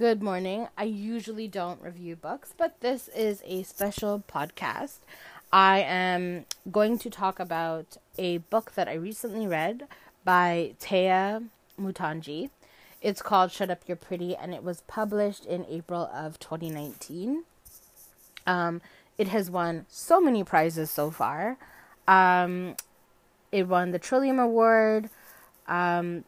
Good morning. I usually don't review books, but this is a special podcast. I am going to talk about a book that I recently read by Téa Mutonji. It's called Shut Up You're Pretty, and it was published in April of 2019. Um, it has won so many prizes so far. Um, it won the Trillium Award. Um,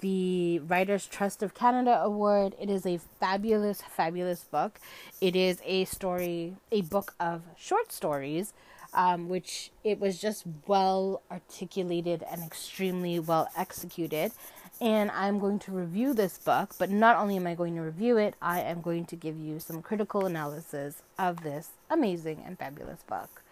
the Writers Trust of Canada Award. It is a fabulous, fabulous book. It is a story, a book of short stories, um, which it was just well articulated and extremely well executed. And I'm going to review this book, but not only am I going to review it, I am going to give you some critical analysis of this amazing and fabulous book.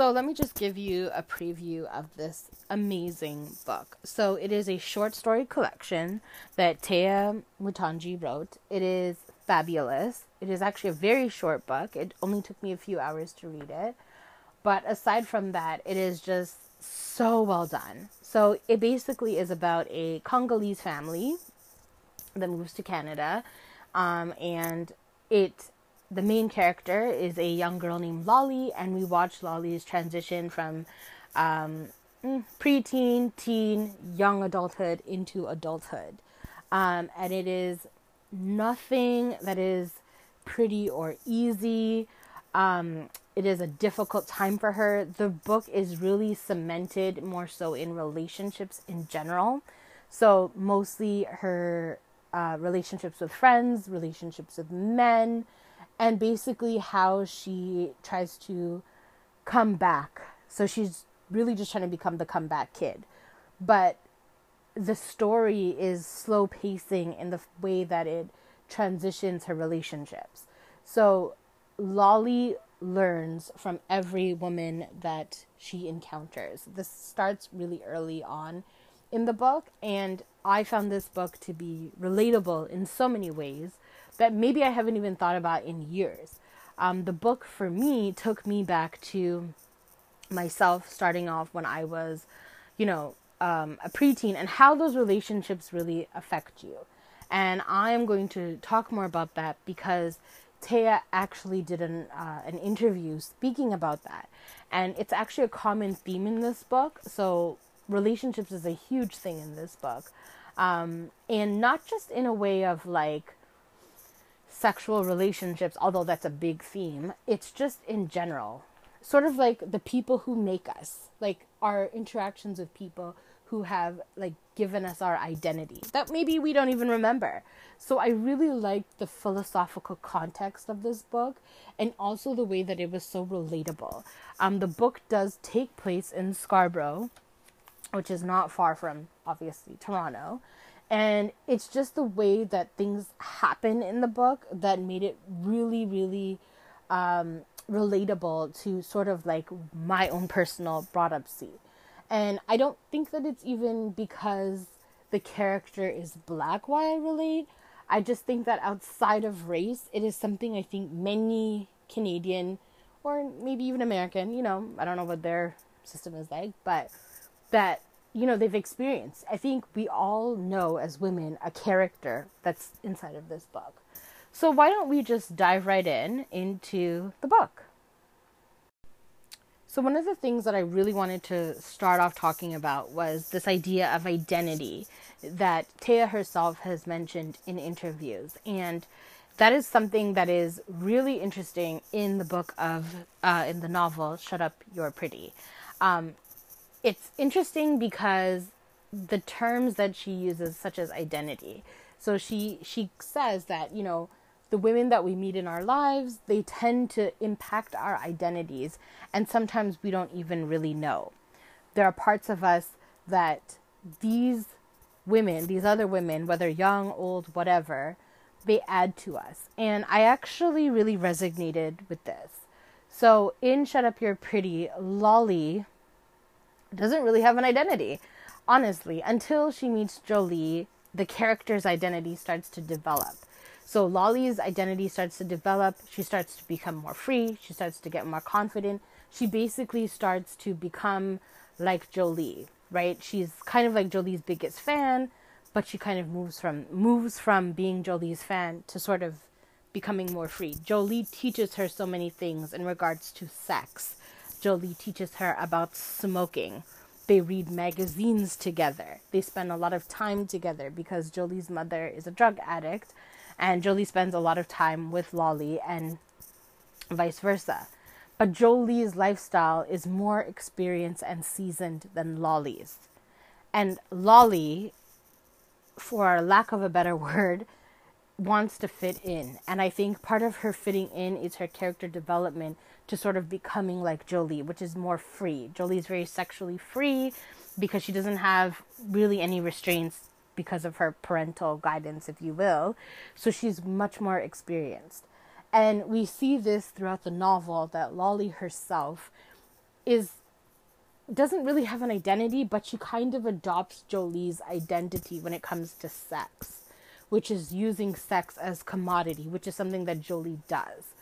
So let me just give you a preview of this amazing book. So it is a short story collection that Téa Mutonji wrote. It is fabulous. It is actually a very short book. It only took me a few hours to read it. But aside from that, it is just so well done. So it basically is about a Congolese family that moves to Canada. Um, and it the main character is a young girl named Lolly, and we watch Lolly's transition from um, mm, preteen, teen, young adulthood into adulthood. Um, and it is nothing that is pretty or easy. Um, it is a difficult time for her. The book is really cemented more so in relationships in general. So, mostly her uh, relationships with friends, relationships with men, and basically how she tries to come back. So she's really just trying to become the comeback kid. But the story is slow pacing in the way that it transitions her relationships. So Lolly learns from every woman that she encounters. This starts really early on in the book, and I found this book to be relatable in so many ways that maybe I haven't even thought about in years. Um, the book for me took me back to myself starting off when I was, you know, um, a preteen and how those relationships really affect you. And I am going to talk more about that because Téa actually did an, uh, an interview speaking about that. And it's actually a common theme in this book. So, relationships is a huge thing in this book. Um, and not just in a way of like, sexual relationships, although that's a big theme, it's just in general. Sort of like the people who make us, like our interactions with people who have like given us our identity that maybe we don't even remember. So I really liked the philosophical context of this book and also the way that it was so relatable. Um, the book does take place in Scarborough, which is not far from obviously Toronto and it's just the way that things happen in the book that made it really really um, relatable to sort of like my own personal brought up see and i don't think that it's even because the character is black why i relate. I just think that outside of race it is something i think many canadian or maybe even american you know i don't know what their system is like but that you know they've experienced. I think we all know as women a character that's inside of this book. So why don't we just dive right in into the book? So one of the things that I really wanted to start off talking about was this idea of identity that Téa herself has mentioned in interviews and that is something that is really interesting in the book of uh, in the novel shut up you're pretty um, it's interesting because the terms that she uses such as identity so she she says that you know the women that we meet in our lives they tend to impact our identities and sometimes we don't even really know. There are parts of us that these women these other women whether young old whatever they add to us. And i actually really resonated with this. So in shut up you're pretty lolly doesn't really have an identity, honestly, until she meets Jolie, the character's identity starts to develop. So Lolly's identity starts to develop. She starts to become more free. She starts to get more confident. She basically starts to become like Jolie, right? She's kind of like Jolie's biggest fan, but she kind of moves from moves from being Jolie's fan to sort of becoming more free. Jolie teaches her so many things in regards to sex. Jolie teaches her about smoking. They read magazines together. They spend a lot of time together because Jolie's mother is a drug addict and Jolie spends a lot of time with Lolly and vice versa. But Jolie's lifestyle is more experienced and seasoned than Lolly's. And Lolly, for lack of a better word, wants to fit in. And I think part of her fitting in is her character development to sort of becoming like Jolie, which is more free. Jolie's very sexually free because she doesn't have really any restraints because of her parental guidance, if you will. So she's much more experienced. And we see this throughout the novel that Lolly herself is doesn't really have an identity, but she kind of adopts Jolie's identity when it comes to sex, which is using sex as commodity, which is something that Jolie does.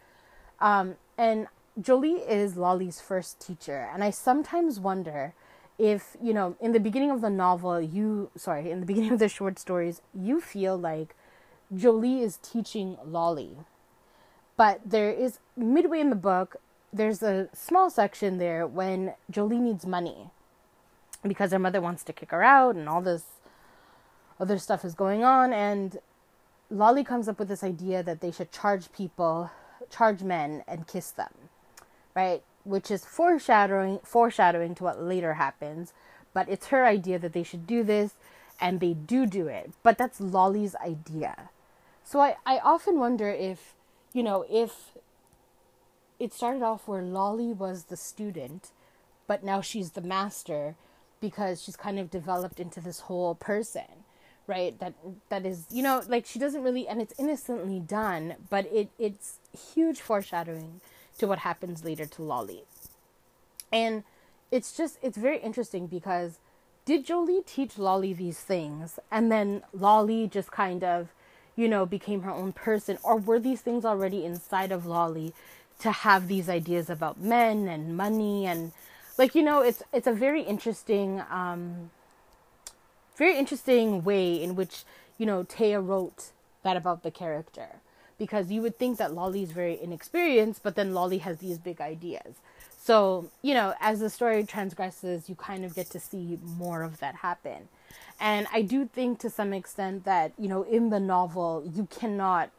Um, and Jolie is Lolly's first teacher, and I sometimes wonder if, you know, in the beginning of the novel, you, sorry, in the beginning of the short stories, you feel like Jolie is teaching Lolly. But there is, midway in the book, there's a small section there when Jolie needs money because her mother wants to kick her out and all this other stuff is going on and Lolly comes up with this idea that they should charge people, charge men and kiss them. Right? Which is foreshadowing foreshadowing to what later happens, but it's her idea that they should do this and they do do it. But that's Lolly's idea. So I, I often wonder if, you know, if it started off where Lolly was the student, but now she's the master because she's kind of developed into this whole person, right? That that is, you know, like she doesn't really and it's innocently done, but it it's huge foreshadowing to what happens later to Lolly. And it's just it's very interesting because did Jolie teach Lolly these things? And then Lolly just kind of, you know, became her own person? Or were these things already inside of Lolly to have these ideas about men and money? And like you know it's it's a very interesting um very interesting way in which you know Téa wrote that about the character because you would think that Lolly is very inexperienced but then Lolly has these big ideas so you know as the story transgresses you kind of get to see more of that happen and I do think to some extent that you know in the novel you cannot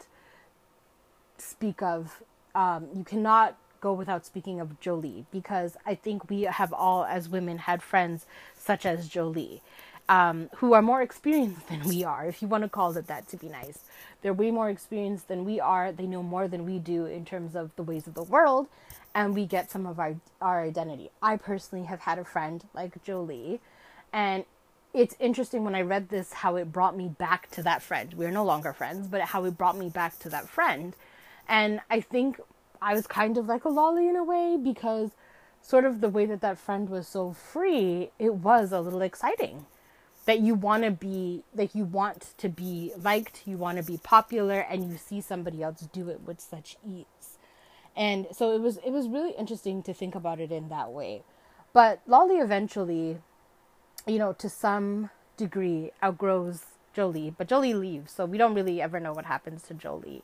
speak of um, you cannot go without speaking of Jolie because I think we have all, as women, had friends such as Jolie. Um, who are more experienced than we are, if you want to call it that to be nice. They're way more experienced than we are. They know more than we do in terms of the ways of the world, and we get some of our, our identity. I personally have had a friend like Jolie, and it's interesting when I read this how it brought me back to that friend. We're no longer friends, but how it brought me back to that friend and I think I was kind of like a lolly in a way because sort of the way that that friend was so free, it was a little exciting. That you want to be, like, you want to be liked, you want to be popular, and you see somebody else do it with such ease. And so it was, it was really interesting to think about it in that way. But Lolly eventually, you know, to some degree outgrows Jolie, but Jolie leaves, so we don't really ever know what happens to Jolie.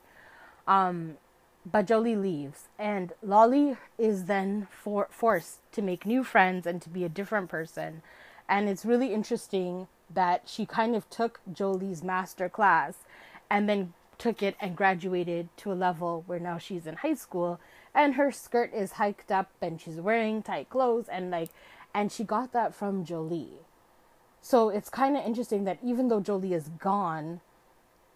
Um, but Jolie leaves, and Lolly is then for- forced to make new friends and to be a different person. And it's really interesting that she kind of took Jolie's master class and then took it and graduated to a level where now she's in high school and her skirt is hiked up and she's wearing tight clothes and like and she got that from Jolie. So it's kind of interesting that even though Jolie is gone,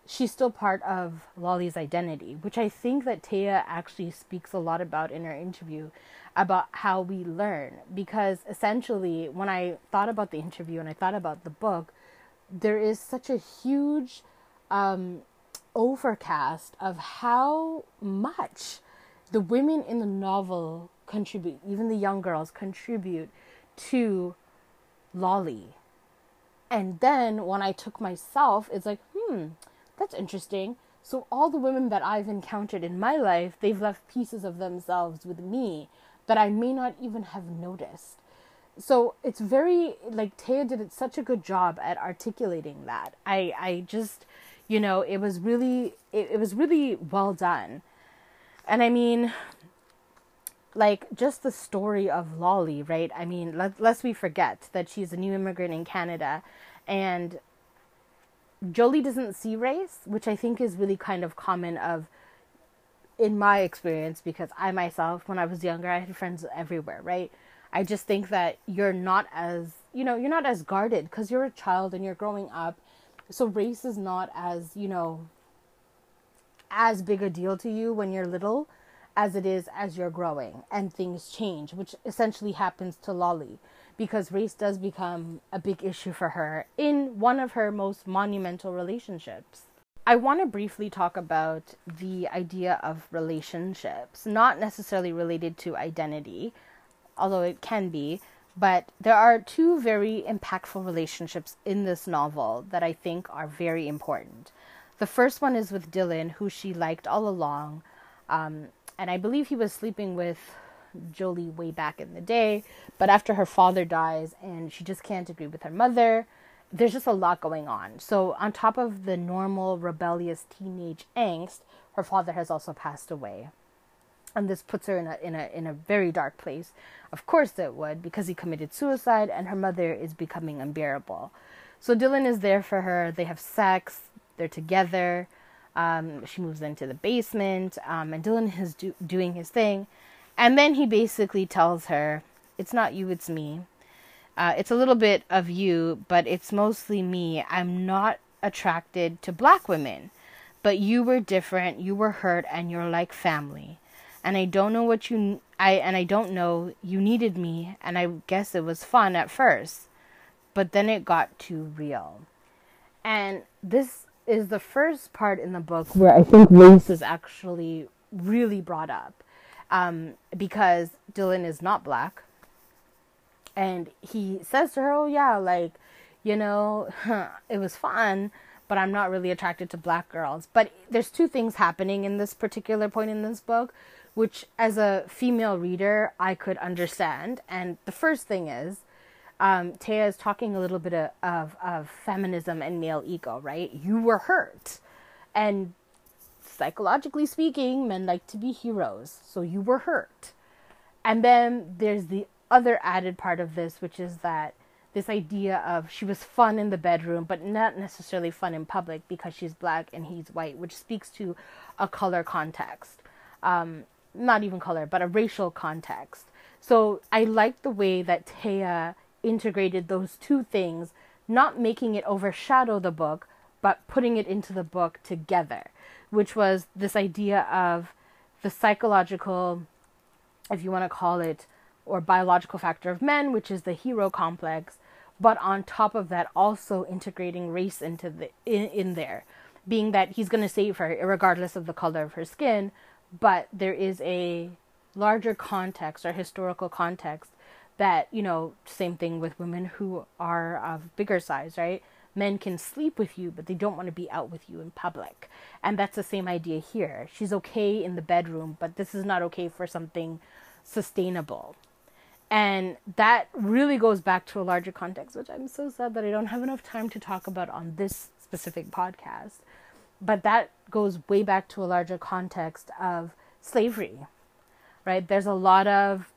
she's still part of Lolly's identity, which I think that Téa actually speaks a lot about in her interview about how we learn. Because essentially, when I thought about the interview and I thought about the book, there is such a huge um, overcast of how much the women in the novel contribute, even the young girls contribute to Lolly. And then when I took myself, it's like, hmm, that's interesting. So, all the women that I've encountered in my life, they've left pieces of themselves with me that I may not even have noticed. so it's very like Téa did such a good job at articulating that. I I just you know it was really it, it was really well done, and I mean like just the story of Lolly, right? I mean, let, lest we forget that she's a new immigrant in Canada and Jolie doesn't see race, which I think is really kind of common of in my experience because I myself when I was younger I had friends everywhere, right? I just think that you're not as, you know, you're not as guarded because you're a child and you're growing up. So race is not as, you know, as big a deal to you when you're little as it is as you're growing and things change, which essentially happens to Lolly because race does become a big issue for her in one of her most monumental relationships. I want to briefly talk about the idea of relationships, not necessarily related to identity, although it can be, but there are two very impactful relationships in this novel that I think are very important. The first one is with Dylan, who she liked all along, um, and I believe he was sleeping with Jolie way back in the day. But after her father dies and she just can't agree with her mother, there's just a lot going on. So, on top of the normal rebellious teenage angst, her father has also passed away. And this puts her in a in a in a very dark place. Of course it would, because he committed suicide and her mother is becoming unbearable. So Dylan is there for her. They have sex. They're together. Um, she moves into the basement, um, and Dylan is do- doing his thing. And then he basically tells her, It's not you, it's me. Uh, it's a little bit of you, but it's mostly me. I'm not attracted to black women. But you were different, you were hurt, and you're like family. And I don't know what you I and I don't know you needed me, and I guess it was fun at first, but then it got too real. And this is the first part in the book where I think race is actually really brought up um, because Dylan is not black. And he says to her, Oh, yeah, like, you know, it was fun, but I'm not really attracted to black girls. But there's two things happening in this particular point in this book, which as a female reader, I could understand. And the first thing is, um, Téa is talking a little bit of, of, of feminism and male ego, right? You were hurt. And psychologically speaking, men like to be heroes. So you were hurt. And then there's the other added part of this, which is that this idea of she was fun in the bedroom, but not necessarily fun in public because she's black and he's white, which speaks to a color context. Um, not even color, but a racial context. So I like the way that Téa integrated those two things, not making it overshadow the book, but putting it into the book together which was this idea of the psychological, if you want to call it, or biological factor of men, which is the hero complex, but on top of that, also integrating race into the in, in there, being that he's going to save her regardless of the color of her skin, but there is a larger context or historical context that you know same thing with women who are of bigger size right men can sleep with you, but they don't want to be out with you in public. And that's the same idea here. She's okay in the bedroom, but this is not okay for something sustainable. And that really goes back to a larger context, which I'm so sad that I don't have enough time to talk about on this specific podcast. But that goes way back to a larger context of slavery, right? There's a lot of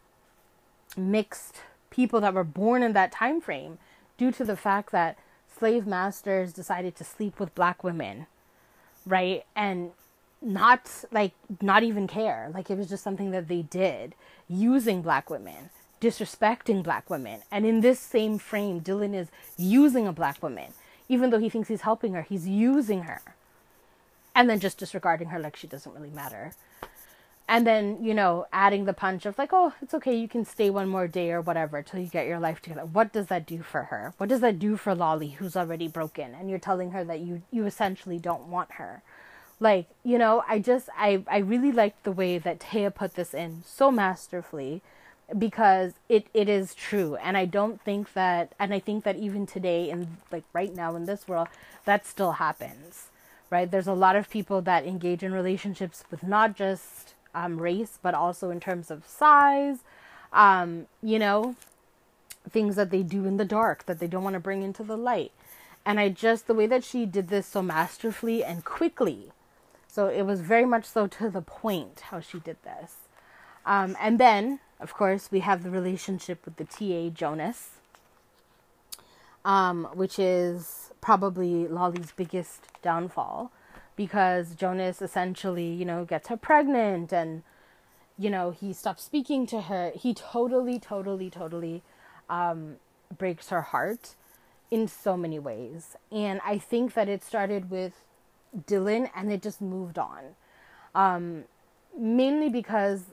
mixed people that were born in that time frame due to the fact that slave masters decided to sleep with black women, right? And not like not even care. Like it was just something that they did using black women, disrespecting black women. And in this same frame, Dylan is using a black woman. Even though he thinks he's helping her, he's using her. And then just disregarding her like she doesn't really matter and then you know adding the punch of like oh it's okay you can stay one more day or whatever till you get your life together. What does that do for her? What does that do for lolly who's already broken and you're telling her that you you essentially don't want her? Like you know i just i i really liked the way that téa put this in so masterfully because it it is true. And i don't think that and i think that even today in like right now in this world that still happens right? There's a lot of people that engage in relationships with not just um, race, but also in terms of size, um, you know, things that they do in the dark that they don't want to bring into the light. And I just, the way that she did this so masterfully and quickly. So it was very much so to the point how she did this. Um, and then, of course, we have the relationship with the TA Jonas, um, which is probably Lolly's biggest downfall because Jonas essentially, you know, gets her pregnant and, you know, he stops speaking to her. He totally, totally, totally um, breaks her heart in so many ways. And I think that it started with Dylan and it just moved on. Um, mainly because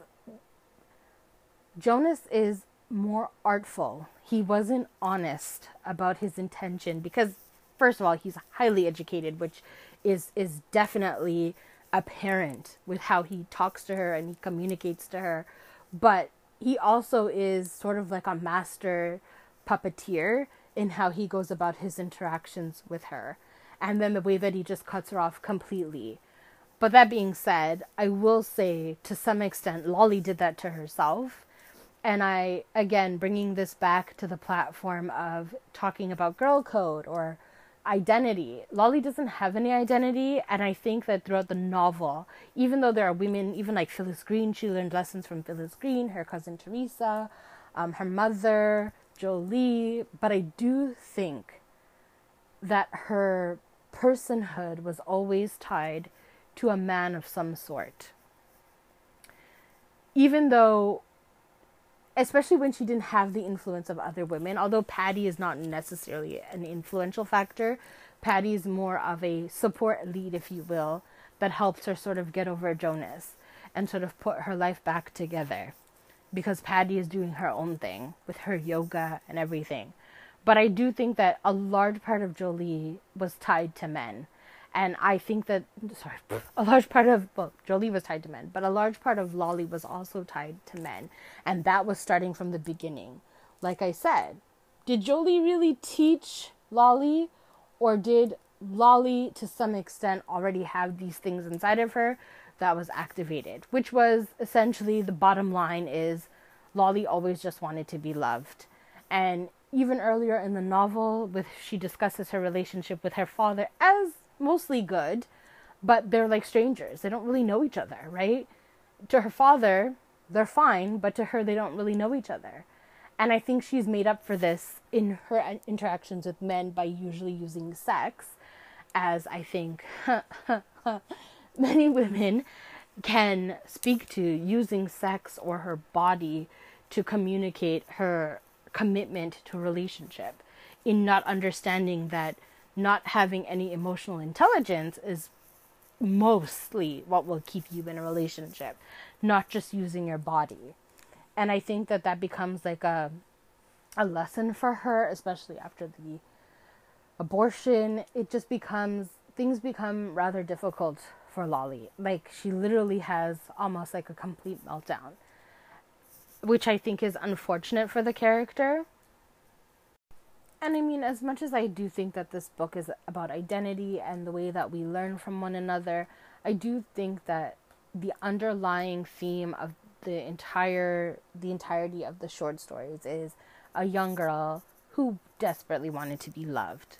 Jonas is more artful. He wasn't honest about his intention because first of all, he's highly educated, which is is definitely apparent with how he talks to her and he communicates to her. But he also is sort of like a master puppeteer in how he goes about his interactions with her. And then the way that he just cuts her off completely. But that being said, I will say to some extent, Lolly did that to herself and I again bringing this back to the platform of talking about girl code or identity. Lolly doesn't have any identity, and I think that throughout the novel, even though there are women, even like Phyllis Green, she learned lessons from Phyllis Green, her cousin Teresa, um, her mother, Jolie, but I do think that her personhood was always tied to a man of some sort. Even though especially when she didn't have the influence of other women. Although Patty is not necessarily an influential factor, Patty is more of a support lead, if you will, that helps her sort of get over Jonas and sort of put her life back together. Because Patty is doing her own thing with her yoga and everything. But I do think that a large part of Jolie was tied to men. And I think that, sorry, a large part of, well, Jolie was tied to men, but a large part of Lolly was also tied to men. And that was starting from the beginning. Like I said, did Jolie really teach Lolly, or did Lolly, to some extent, already have these things inside of her that was activated? Which was essentially the bottom line is Lolly always just wanted to be loved. And even earlier in the novel, with she discusses her relationship with her father as mostly good, but they're like strangers. They don't really know each other, right? To her father, they're fine, but to her, they don't really know each other. And I think she's made up for this in her interactions with men by usually using sex, as I think many women can speak to using sex or her body to communicate her commitment to relationship in not understanding that not having any emotional intelligence is mostly what will keep you in a relationship, not just using your body. And I think that that becomes like a a lesson for her, especially after the abortion. It just becomes things become rather difficult for Lolly. Like she literally has almost like a complete meltdown, which I think is unfortunate for the character and I mean, as much as I do think that this book is about identity and the way that we learn from one another, I do think that the underlying theme of the entire the entirety of the short stories is a young girl who desperately wanted to be loved.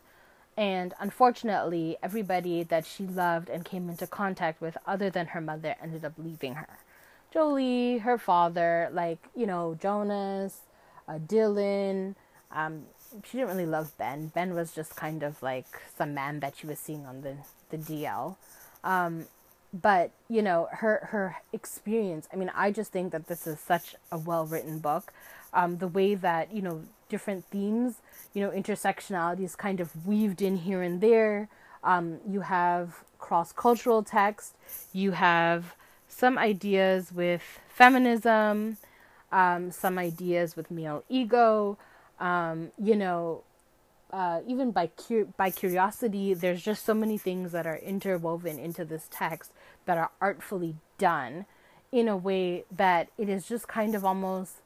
And unfortunately, everybody that she loved and came into contact with other than her mother ended up leaving her. Jolie, her father, like, you know, Jonas, uh, Dylan, um, she didn't really love Ben. Ben was just kind of like some man that she was seeing on the the DL. Um, but you know her her experience. I mean, I just think that this is such a well written book. Um, the way that you know different themes, you know, intersectionality is kind of weaved in here and there. Um, you have cross cultural text. You have some ideas with feminism, um, some ideas with male ego um, you know, uh, even by by curiosity, there's just so many things that are interwoven into this text that are artfully done in a way that it is just kind of almost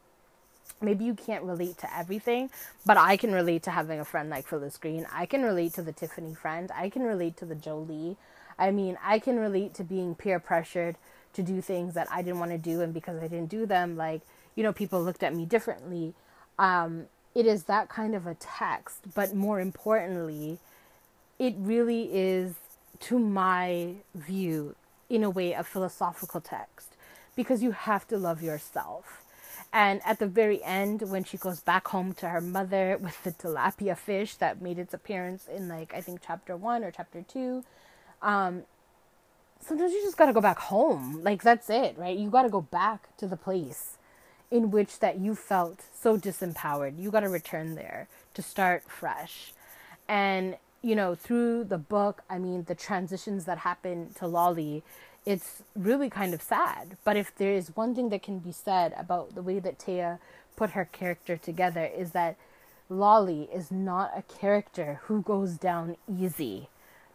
maybe you can't relate to everything, but I can relate to having a friend like Phyllis Green. I can relate to the Tiffany friend. I can relate to the Jolie. I mean, I can relate to being peer pressured to do things that I didn't want to do, and because I didn't do them, like you know, people looked at me differently. Um, it is that kind of a text, but more importantly, it really is, to my view, in a way, a philosophical text because you have to love yourself. And at the very end, when she goes back home to her mother with the tilapia fish that made its appearance in, like, I think chapter one or chapter two, um, sometimes you just got to go back home. Like, that's it, right? You got to go back to the place in which that you felt so disempowered. You got to return there to start fresh. And you know, through the book, I mean, the transitions that happen to Lolly, it's really kind of sad. But if there is one thing that can be said about the way that Téa put her character together, is that Lolly is not a character who goes down easy.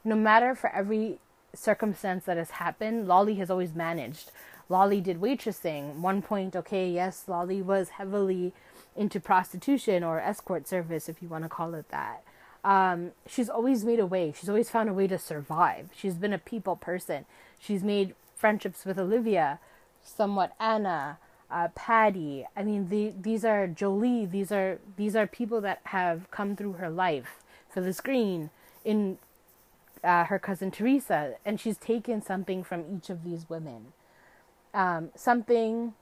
No matter for every circumstance that has happened, Lolly has always managed. Lolly did waitressing. One point, okay, yes, Lolly was heavily into prostitution or escort service, if you want to call it that um, she's always made a way. She's always found a way to survive. She's been a people person. She's made friendships with Olivia, somewhat Anna, uh, Patty. I mean, the, these are Jolie. These are these are people that have come through her life. Phyllis Green, in uh, her cousin Teresa, and she's taken something from each of these women. Um, something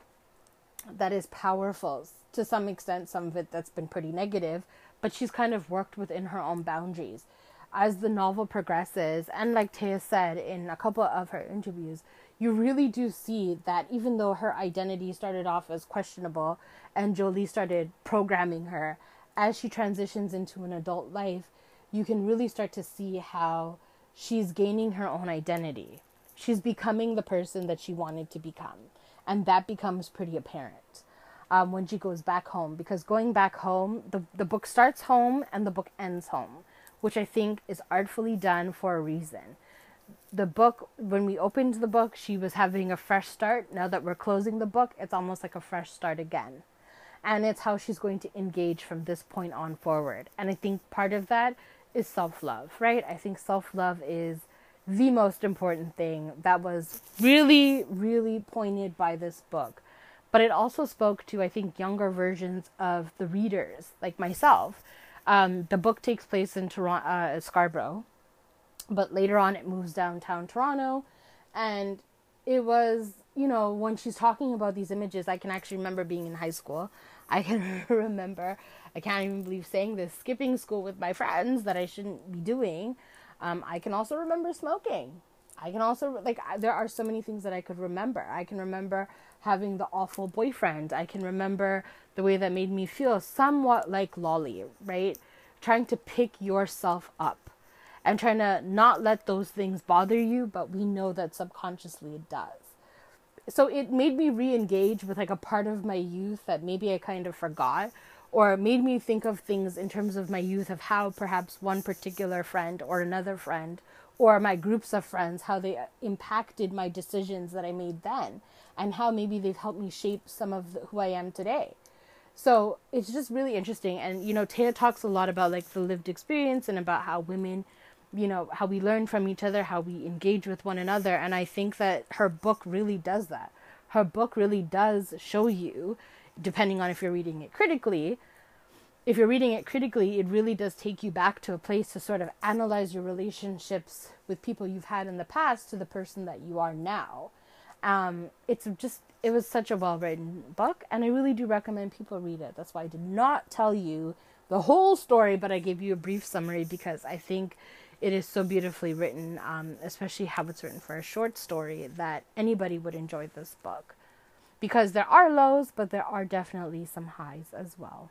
that is powerful to some extent. Some of it that's been pretty negative, but she's kind of worked within her own boundaries. As the novel progresses, and like Téa said in a couple of her interviews, you really do see that even though her identity started off as questionable and Jolie started programming her, as she transitions into an adult life, you can really start to see how she's gaining her own identity. She's becoming the person that she wanted to become. And that becomes pretty apparent um, when she goes back home because going back home, the, the book starts home and the book ends home, which I think is artfully done for a reason. The book, when we opened the book, she was having a fresh start. Now that we're closing the book, it's almost like a fresh start again. And it's how she's going to engage from this point on forward. And I think part of that is self love, right? I think self love is the most important thing that was really, really pointed by this book but it also spoke to I think younger versions of the readers like myself. Um, the book takes place in Toronto, uh, Scarborough, but later on it moves downtown Toronto, and it was you know when she's talking about these images, I can actually remember being in high school. I can remember I can't even believe saying this skipping school with my friends that I shouldn't be doing. Um, I can also remember smoking. I can also like there are so many things that I could remember. I can remember having the awful boyfriend. I can remember the way that made me feel somewhat like Lolly, right? Trying to pick yourself up and trying to not let those things bother you, but we know that subconsciously it does. So it made me re engage with like a part of my youth that maybe I kind of forgot, or made me think of things in terms of my youth of how perhaps one particular friend or another friend or my groups of friends, how they impacted my decisions that I made then and how maybe they've helped me shape some of the, who I am today. So it's just really interesting. And, you know, Téa talks a lot about like the lived experience and about how women, you know, how we learn from each other, how we engage with one another. And I think that her book really does that. Her book really does show you, depending on if you're reading it critically, if you're reading it critically, it really does take you back to a place to sort of analyze your relationships with people you've had in the past to the person that you are now. Um, it's just it was such a well written book, and I really do recommend people read it. That's why I did not tell you the whole story, but I gave you a brief summary because I think it is so beautifully written, um, especially how it's written for a short story, that anybody would enjoy this book. Because there are lows, but there are definitely some highs as well.